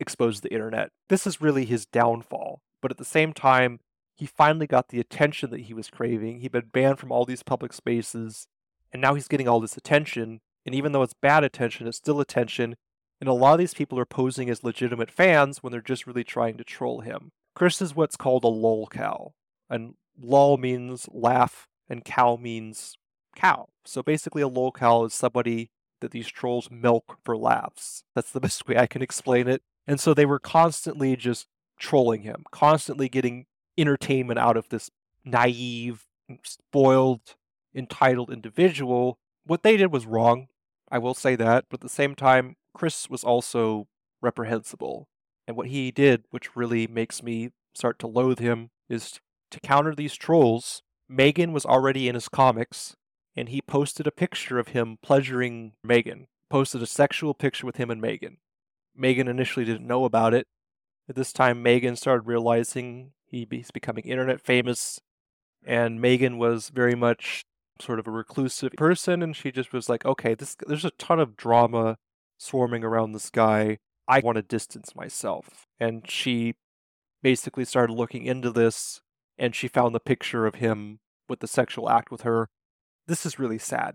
exposed to the internet. This is really his downfall. But at the same time, he finally got the attention that he was craving. He'd been banned from all these public spaces, and now he's getting all this attention. And even though it's bad attention, it's still attention. And a lot of these people are posing as legitimate fans when they're just really trying to troll him. Chris is what's called a lol cow. And lol means laugh and cow means cow. So basically, a lolcow is somebody that these trolls milk for laughs. That's the best way I can explain it. And so they were constantly just trolling him, constantly getting entertainment out of this naive, spoiled, entitled individual. What they did was wrong. I will say that. But at the same time, Chris was also reprehensible. And what he did, which really makes me start to loathe him, is to counter these trolls, Megan was already in his comics, and he posted a picture of him pleasuring Megan. Posted a sexual picture with him and Megan. Megan initially didn't know about it. At this time, Megan started realizing he's becoming internet famous, and Megan was very much sort of a reclusive person, and she just was like, okay, this there's a ton of drama swarming around this guy. I want to distance myself. And she basically started looking into this and she found the picture of him with the sexual act with her. This is really sad.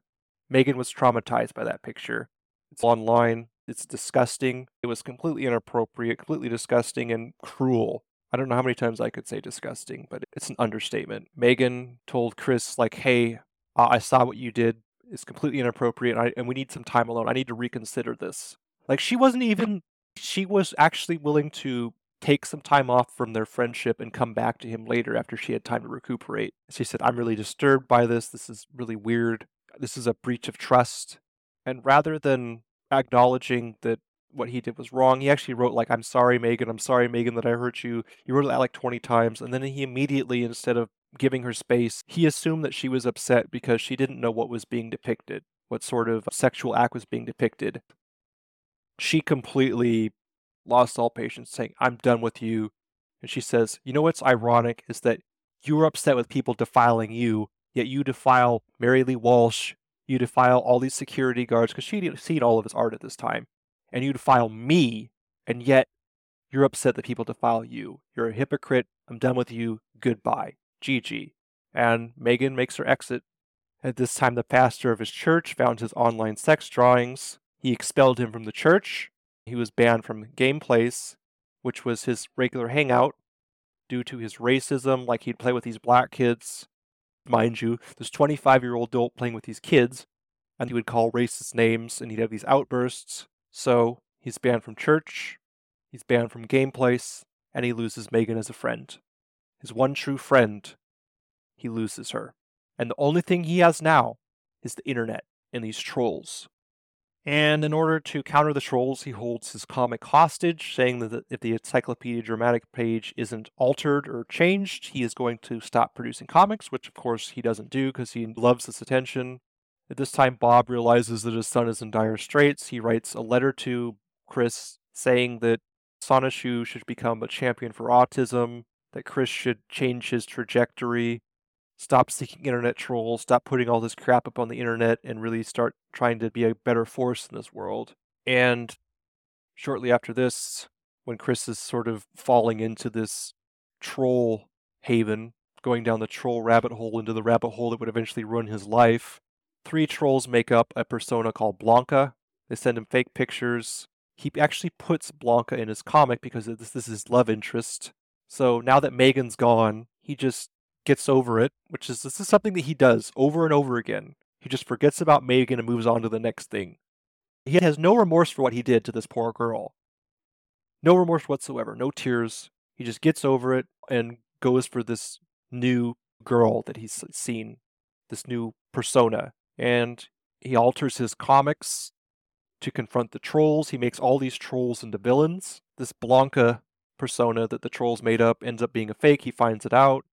Megan was traumatized by that picture. It's online. It's disgusting. It was completely inappropriate, completely disgusting and cruel. I don't know how many times I could say disgusting, but it's an understatement. Megan told Chris, like, hey, uh, I saw what you did. It's completely inappropriate, and, I, and we need some time alone. I need to reconsider this. Like, she wasn't even, she was actually willing to take some time off from their friendship and come back to him later after she had time to recuperate. She said, I'm really disturbed by this. This is really weird. This is a breach of trust. And rather than acknowledging that what he did was wrong, he actually wrote, like, I'm sorry, Megan. I'm sorry, Megan, that I hurt you. He wrote that like 20 times. And then he immediately, instead of giving her space, he assumed that she was upset because she didn't know what was being depicted, what sort of sexual act was being depicted. She completely lost all patience, saying, I'm done with you. And she says, You know what's ironic is that you're upset with people defiling you, yet you defile Mary Lee Walsh, you defile all these security guards, because she'd seen all of his art at this time, and you defile me, and yet you're upset that people defile you. You're a hypocrite. I'm done with you. Goodbye. Gigi. And Megan makes her exit. At this time, the pastor of his church found his online sex drawings. He expelled him from the church, he was banned from Gameplace, which was his regular hangout, due to his racism, like he'd play with these black kids. Mind you, this 25 year old adult playing with these kids, and he would call racist names and he'd have these outbursts. So he's banned from church, he's banned from Gameplace, and he loses Megan as a friend. His one true friend, he loses her. And the only thing he has now is the internet and these trolls. And in order to counter the trolls, he holds his comic hostage, saying that if the Encyclopedia Dramatic page isn't altered or changed, he is going to stop producing comics, which of course he doesn't do because he loves this attention. At this time, Bob realizes that his son is in dire straits. He writes a letter to Chris saying that Sonichu should become a champion for autism, that Chris should change his trajectory, stop seeking internet trolls, stop putting all this crap up on the internet, and really start trying to be a better force in this world. And shortly after this, when Chris is sort of falling into this troll haven, going down the troll rabbit hole into the rabbit hole that would eventually ruin his life, three trolls make up a persona called Blanca. They send him fake pictures. He actually puts Blanca in his comic because this, this is his love interest. So now that Megan's gone, he just gets over it, which is this is something that he does over and over again. He just forgets about Megan and moves on to the next thing. He has no remorse for what he did to this poor girl. No remorse whatsoever, no tears. He just gets over it and goes for this new girl that he's seen, this new persona. And he alters his comics to confront the trolls. He makes all these trolls into villains. This Blanca persona that the trolls made up ends up being a fake. He finds it out.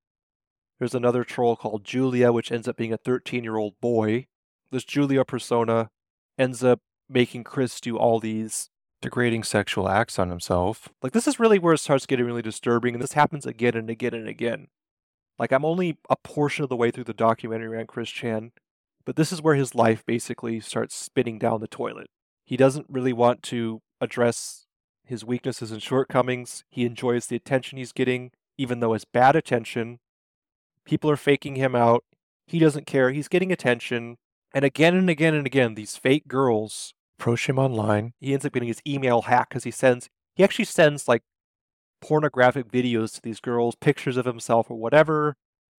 There's another troll called Julia, which ends up being a 13 year old boy. This Julia persona ends up making Chris do all these degrading sexual acts on himself. Like, this is really where it starts getting really disturbing, and this happens again and again and again. Like, I'm only a portion of the way through the documentary on Chris Chan, but this is where his life basically starts spinning down the toilet. He doesn't really want to address his weaknesses and shortcomings. He enjoys the attention he's getting, even though it's bad attention. People are faking him out. He doesn't care. He's getting attention. And again and again and again, these fake girls approach him online. He ends up getting his email hacked because he sends, he actually sends like pornographic videos to these girls, pictures of himself or whatever.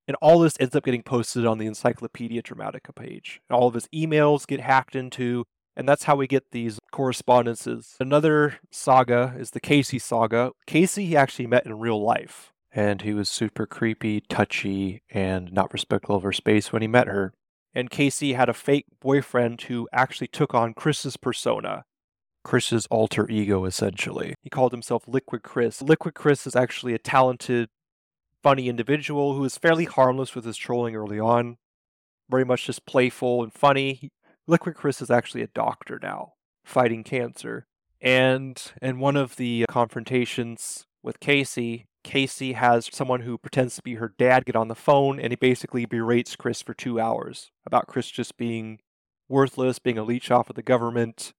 And all this ends up getting posted on the Encyclopedia Dramatica page. All of his emails get hacked into, and that's how we get these correspondences. Another saga is the Casey saga. Casey he actually met in real life and he was super creepy, touchy, and not respectful of her space when he met her. And Casey had a fake boyfriend who actually took on Chris's persona. Chris's alter ego, essentially. He called himself Liquid Chris. Liquid Chris is actually a talented, funny individual who is fairly harmless with his trolling early on, very much just playful and funny. Liquid Chris is actually a doctor now, fighting cancer. And in one of the confrontations with Casey, Casey has someone who pretends to be her dad get on the phone and he basically berates Chris for two hours about Chris just being worthless, being a leech off of the government,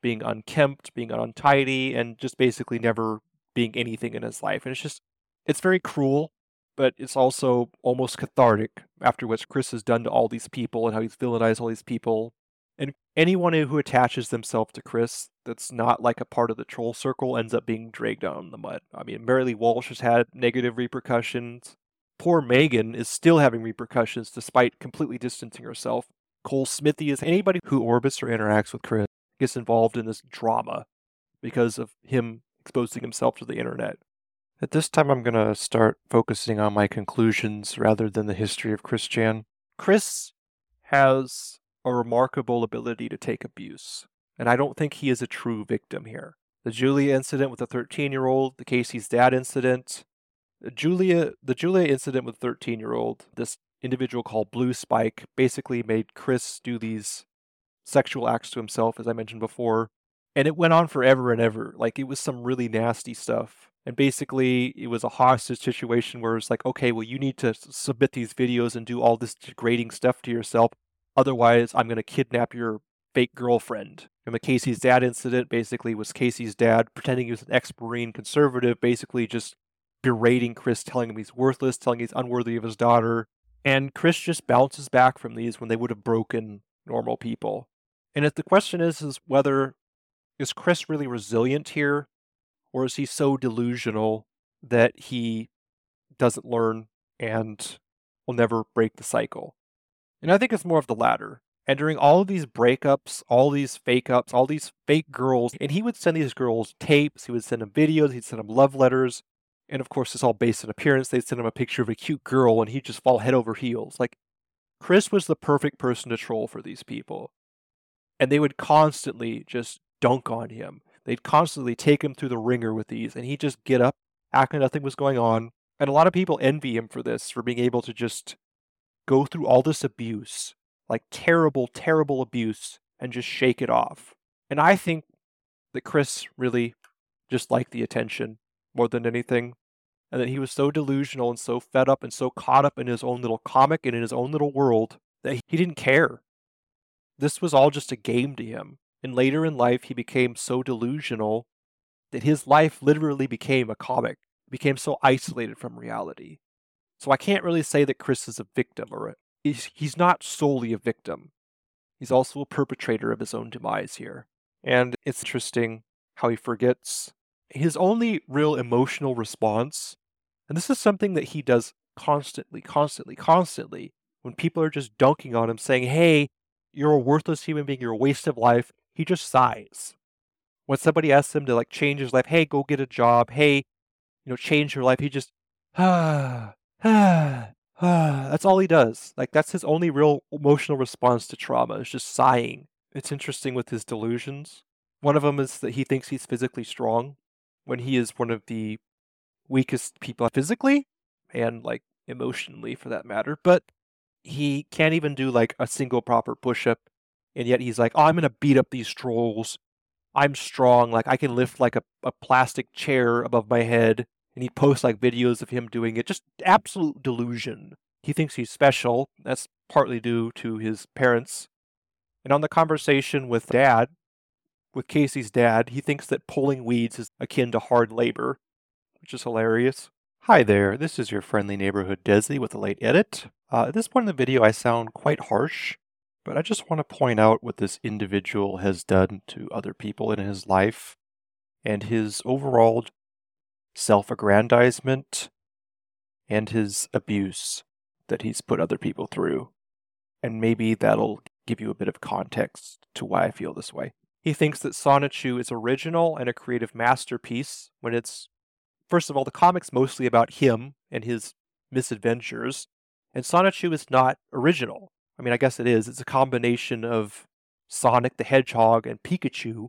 being unkempt, being untidy, and just basically never being anything in his life. And it's just, it's very cruel, but it's also almost cathartic after what Chris has done to all these people and how he's villainized all these people and anyone who attaches themselves to Chris that's not like a part of the troll circle ends up being dragged down in the mud. I mean, Mary Lee Walsh has had negative repercussions. Poor Megan is still having repercussions despite completely distancing herself. Cole Smithey is anybody who orbits or interacts with Chris gets involved in this drama because of him exposing himself to the internet. At this time, I'm going to start focusing on my conclusions rather than the history of Chris Chan. Chris has a remarkable ability to take abuse, and I don't think he is a true victim here. The Julia incident with the 13 year old, the Casey's dad incident, Julia, the Julia incident with the 13 year old, this individual called Blue Spike basically made Chris do these sexual acts to himself, as I mentioned before. And it went on forever and ever. Like, it was some really nasty stuff. And basically, it was a hostage situation where it's like, okay, well, you need to submit these videos and do all this degrading stuff to yourself. Otherwise, I'm going to kidnap your fake girlfriend. And the Casey's dad incident basically was Casey's dad pretending he was an ex Marine conservative, basically just berating Chris, telling him he's worthless, telling he's unworthy of his daughter. And Chris just bounces back from these when they would have broken normal people. And if the question is, is whether is Chris really resilient here, or is he so delusional that he doesn't learn and will never break the cycle? And I think it's more of the latter. And during all of these breakups, all these fake ups, all these fake girls, and he would send these girls tapes, he would send them videos, he'd send them love letters. And of course, it's all based on appearance. They'd send him a picture of a cute girl and he'd just fall head over heels. Like, Chris was the perfect person to troll for these people. And they would constantly just dunk on him. They'd constantly take him through the ringer with these, and he'd just get up, act like nothing was going on. And a lot of people envy him for this, for being able to just go through all this abuse like terrible, terrible abuse and just shake it off. And I think that Chris really just liked the attention more than anything. And that he was so delusional and so fed up and so caught up in his own little comic and in his own little world that he didn't care. This was all just a game to him. And later in life, he became so delusional that his life literally became a comic, became so isolated from reality. So I can't really say that Chris is a victim or he's, he's not solely a victim. He's also a perpetrator of his own demise here. And it's interesting how he forgets his only real emotional response. And this is something that he does constantly, constantly, constantly when people are just dunking on him, saying, Hey, you're a worthless human being, you're a waste of life. He just sighs. When somebody asks him to like change his life, hey, go get a job, hey, you know, change your life, he just ah, ah. That's all he does. Like that's his only real emotional response to trauma is just sighing. It's interesting with his delusions. One of them is that he thinks he's physically strong when he is one of the weakest people physically and like emotionally for that matter. But he can't even do like a single proper push up. And yet he's like, oh, I'm going to beat up these trolls. I'm strong. Like I can lift like a, a plastic chair above my head. And he posts like videos of him doing it. Just absolute delusion. He thinks he's special. That's partly due to his parents. And on the conversation with dad, with Casey's dad, he thinks that pulling weeds is akin to hard labor, which is hilarious. Hi there, this is your friendly neighborhood Desi with a late edit. Uh, at this point in the video, I sound quite harsh, but I just want to point out what this individual has done to other people in his life and his overall self aggrandizement and his abuse that he's put other people through. And maybe that'll give you a bit of context to why I feel this way. He thinks that Sonichu is original and a creative masterpiece when it's, first of all, the comic's mostly about him and his misadventures, and Sonichu is not original. I mean, I guess it is. It's a combination of Sonic the Hedgehog and Pikachu.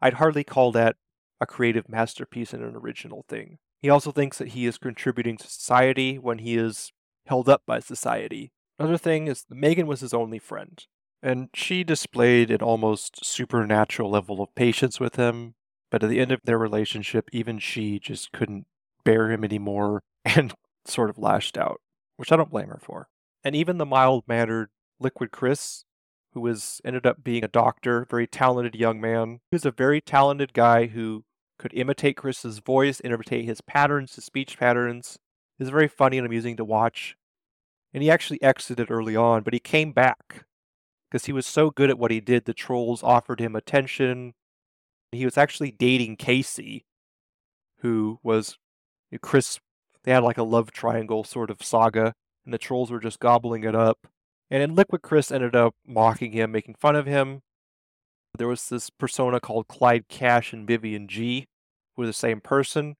I'd hardly call that a creative masterpiece and an original thing. He also thinks that he is contributing to society when he is held up by society. Another thing is that Megan was his only friend, and she displayed an almost supernatural level of patience with him, but at the end of their relationship, even she just couldn't bear him anymore and sort of lashed out which I don't blame her for. And even the mild mannered Liquid Chris, who was ended up being a doctor, very talented young man. He was a very talented guy who could imitate Chris's voice, imitate his patterns, his speech patterns. Was very funny and amusing to watch. And he actually exited early on, but he came back because he was so good at what he did. The trolls offered him attention. He was actually dating Casey, who was Chris they had like a love triangle sort of saga, and the trolls were just gobbling it up. And then Liquid Chris ended up mocking him, making fun of him. There was this persona called Clyde Cash and Vivian G, who were the same person.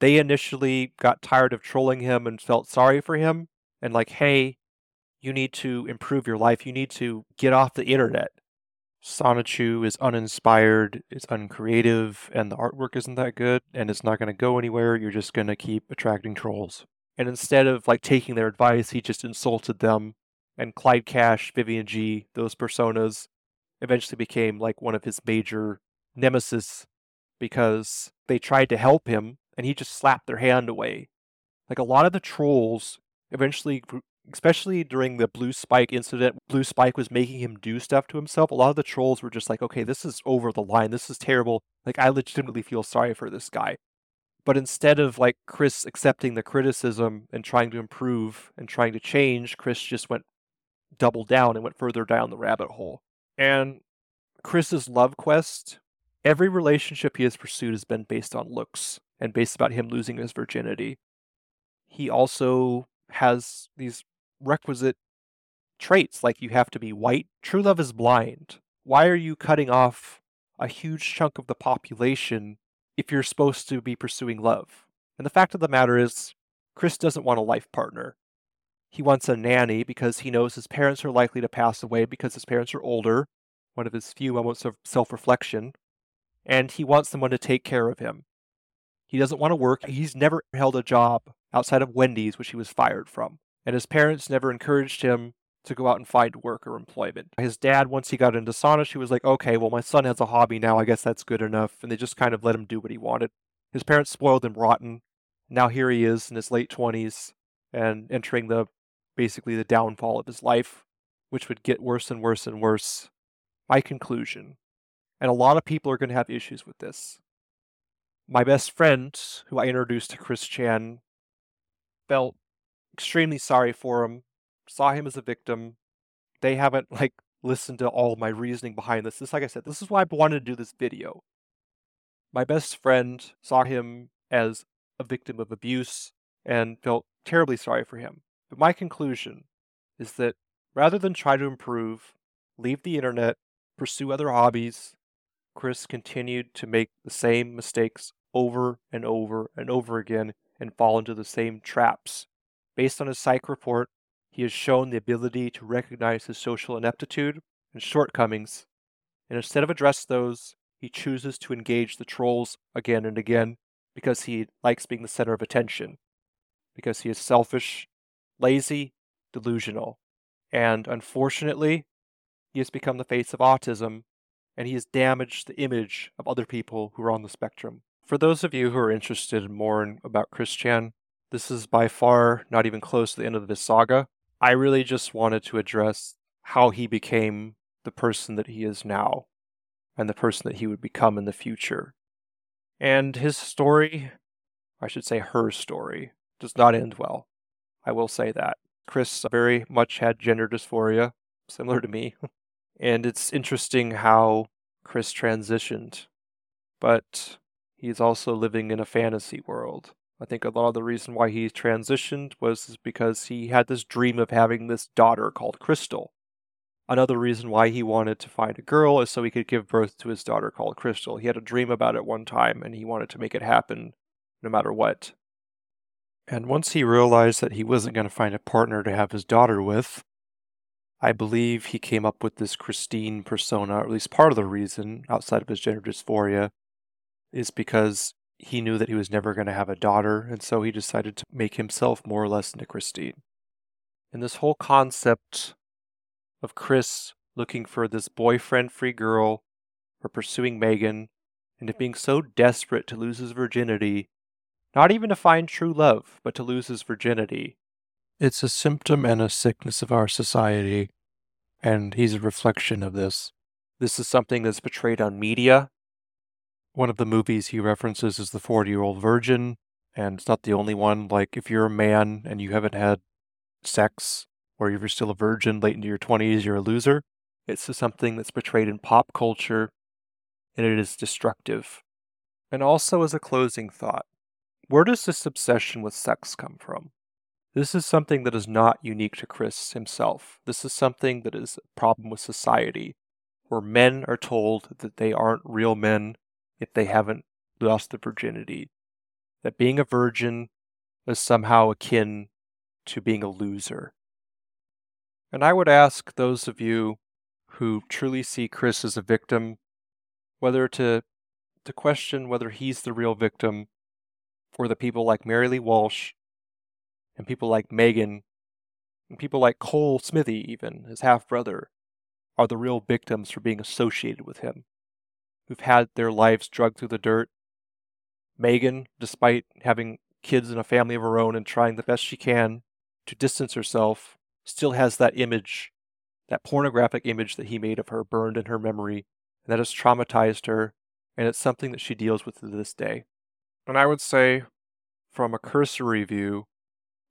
They initially got tired of trolling him and felt sorry for him, and like, hey, you need to improve your life. You need to get off the internet. Sonichu is uninspired, it's uncreative, and the artwork isn't that good, and it's not going to go anywhere. You're just going to keep attracting trolls. And instead of like taking their advice, he just insulted them. And Clyde Cash, Vivian G, those personas eventually became like one of his major nemesis because they tried to help him and he just slapped their hand away. Like a lot of the trolls eventually especially during the Blue Spike incident, Blue Spike was making him do stuff to himself. A lot of the trolls were just like, okay, this is over the line. This is terrible. Like, I legitimately feel sorry for this guy. But instead of like Chris accepting the criticism and trying to improve and trying to change, Chris just went double down and went further down the rabbit hole. And Chris's love quest, every relationship he has pursued has been based on looks and based about him losing his virginity. He also has these requisite traits like you have to be white. True love is blind. Why are you cutting off a huge chunk of the population if you're supposed to be pursuing love? And the fact of the matter is, Chris doesn't want a life partner. He wants a nanny because he knows his parents are likely to pass away because his parents are older, one of his few moments of self reflection, and he wants someone to take care of him. He doesn't want to work. He's never held a job outside of Wendy's, which he was fired from and his parents never encouraged him to go out and find work or employment. His dad, once he got into Sonish, he was like, okay, well, my son has a hobby now. I guess that's good enough. And they just kind of let him do what he wanted. His parents spoiled him rotten. Now here he is in his late 20s and entering the basically the downfall of his life, which would get worse and worse and worse. My conclusion. And a lot of people are going to have issues with this. My best friend, who I introduced to Chris Chan, felt extremely sorry for him, saw him as a victim. They haven't like listened to all my reasoning behind this. This, like I said, this is why I wanted to do this video. My best friend saw him as a victim of abuse and felt terribly sorry for him. But my conclusion is that rather than try to improve, leave the internet, pursue other hobbies, Chris continued to make the same mistakes over and over and over again and fall into the same traps. Based on his psych report, he has shown the ability to recognize his social ineptitude and shortcomings, and instead of address those, he chooses to engage the trolls again and again because he likes being the center of attention, because he is selfish, lazy, delusional, and unfortunately, he has become the face of autism and he has damaged the image of other people who are on the spectrum. For those of you who are interested more in, about Chris Chan, this is by far not even close to the end of this saga. I really just wanted to address how he became the person that he is now and the person that he would become in the future. And his story, I should say her story, does not end well. I will say that. Chris very much had gender dysphoria, similar to me. and it's interesting how Chris transitioned. But he's also living in a fantasy world. I think a lot of the reason why he transitioned was because he had this dream of having this daughter called Crystal. Another reason why he wanted to find a girl is so he could give birth to his daughter called Crystal. He had a dream about it one time and he wanted to make it happen no matter what. And once he realized that he wasn't going to find a partner to have his daughter with, I believe he came up with this Christine persona, or at least part of the reason, outside of his gender dysphoria, is because he knew that he was never going to have a daughter, and so he decided to make himself more or less into Christine. And this whole concept of Chris looking for this boyfriend free girl, or pursuing Megan, and of being so desperate to lose his virginity, not even to find true love, but to lose his virginity. It's a symptom and a sickness of our society, and he's a reflection of this. This is something that's portrayed on media one of the movies he references is The 40 Year Old Virgin, and it's not the only one. Like, if you're a man and you haven't had sex, or if you're still a virgin late into your 20s, you're a loser. It's something that's portrayed in pop culture, and it is destructive. And also, as a closing thought, where does this obsession with sex come from? This is something that is not unique to Chris himself. This is something that is a problem with society, where men are told that they aren't real men if they haven't lost their virginity. That being a virgin is somehow akin to being a loser. And I would ask those of you who truly see Chris as a victim whether to to question whether he's the real victim or the people like Mary Lee Walsh and people like Megan and people like Cole Smithey, even, his half brother, are the real victims for being associated with him who've had their lives dragged through the dirt. Megan, despite having kids and a family of her own and trying the best she can to distance herself, still has that image, that pornographic image that he made of her burned in her memory, and that has traumatized her, and it's something that she deals with to this day. And I would say, from a cursory view,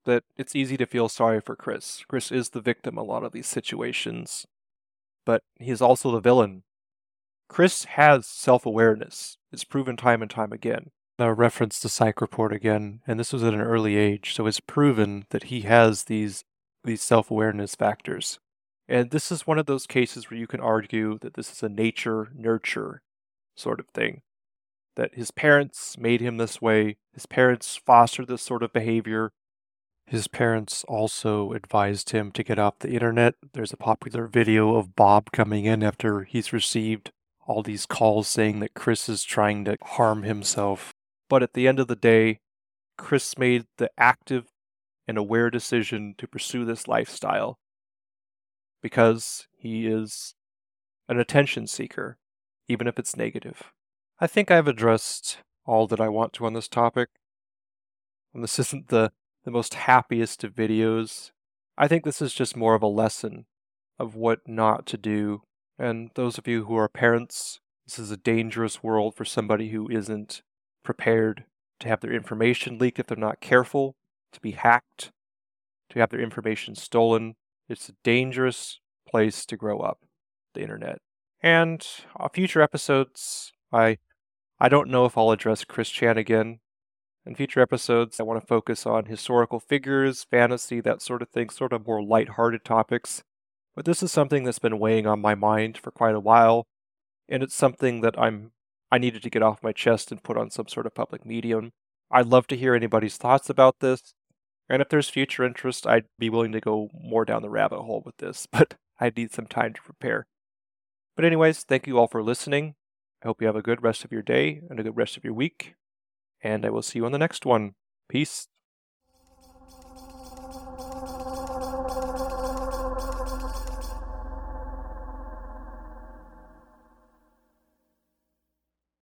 that it's easy to feel sorry for Chris. Chris is the victim a lot of these situations, but he's also the villain Chris has self awareness. It's proven time and time again. A reference to Psych Report again, and this was at an early age, so it's proven that he has these these self awareness factors. And this is one of those cases where you can argue that this is a nature nurture sort of thing. That his parents made him this way, his parents fostered this sort of behavior. His parents also advised him to get off the internet. There's a popular video of Bob coming in after he's received all these calls saying that Chris is trying to harm himself. But at the end of the day, Chris made the active and aware decision to pursue this lifestyle. because he is an attention seeker, even if it's negative. I think I've addressed all that I want to on this topic. And this isn't the, the most happiest of videos. I think this is just more of a lesson of what not to do. And those of you who are parents, this is a dangerous world for somebody who isn't prepared to have their information leaked if they're not careful, to be hacked, to have their information stolen. It's a dangerous place to grow up, the internet. And on future episodes, I I don't know if I'll address Chris Chan again. In future episodes, I want to focus on historical figures, fantasy, that sort of thing, sort of more light-hearted topics. But this is something that's been weighing on my mind for quite a while, and it's something that I'm I needed to get off my chest and put on some sort of public medium. I'd love to hear anybody's thoughts about this. And if there's future interest, I'd be willing to go more down the rabbit hole with this, but I need some time to prepare. But, anyways, thank you all for listening. I hope you have a good rest of your day and a good rest of your week. And I will see you on the next one. Peace.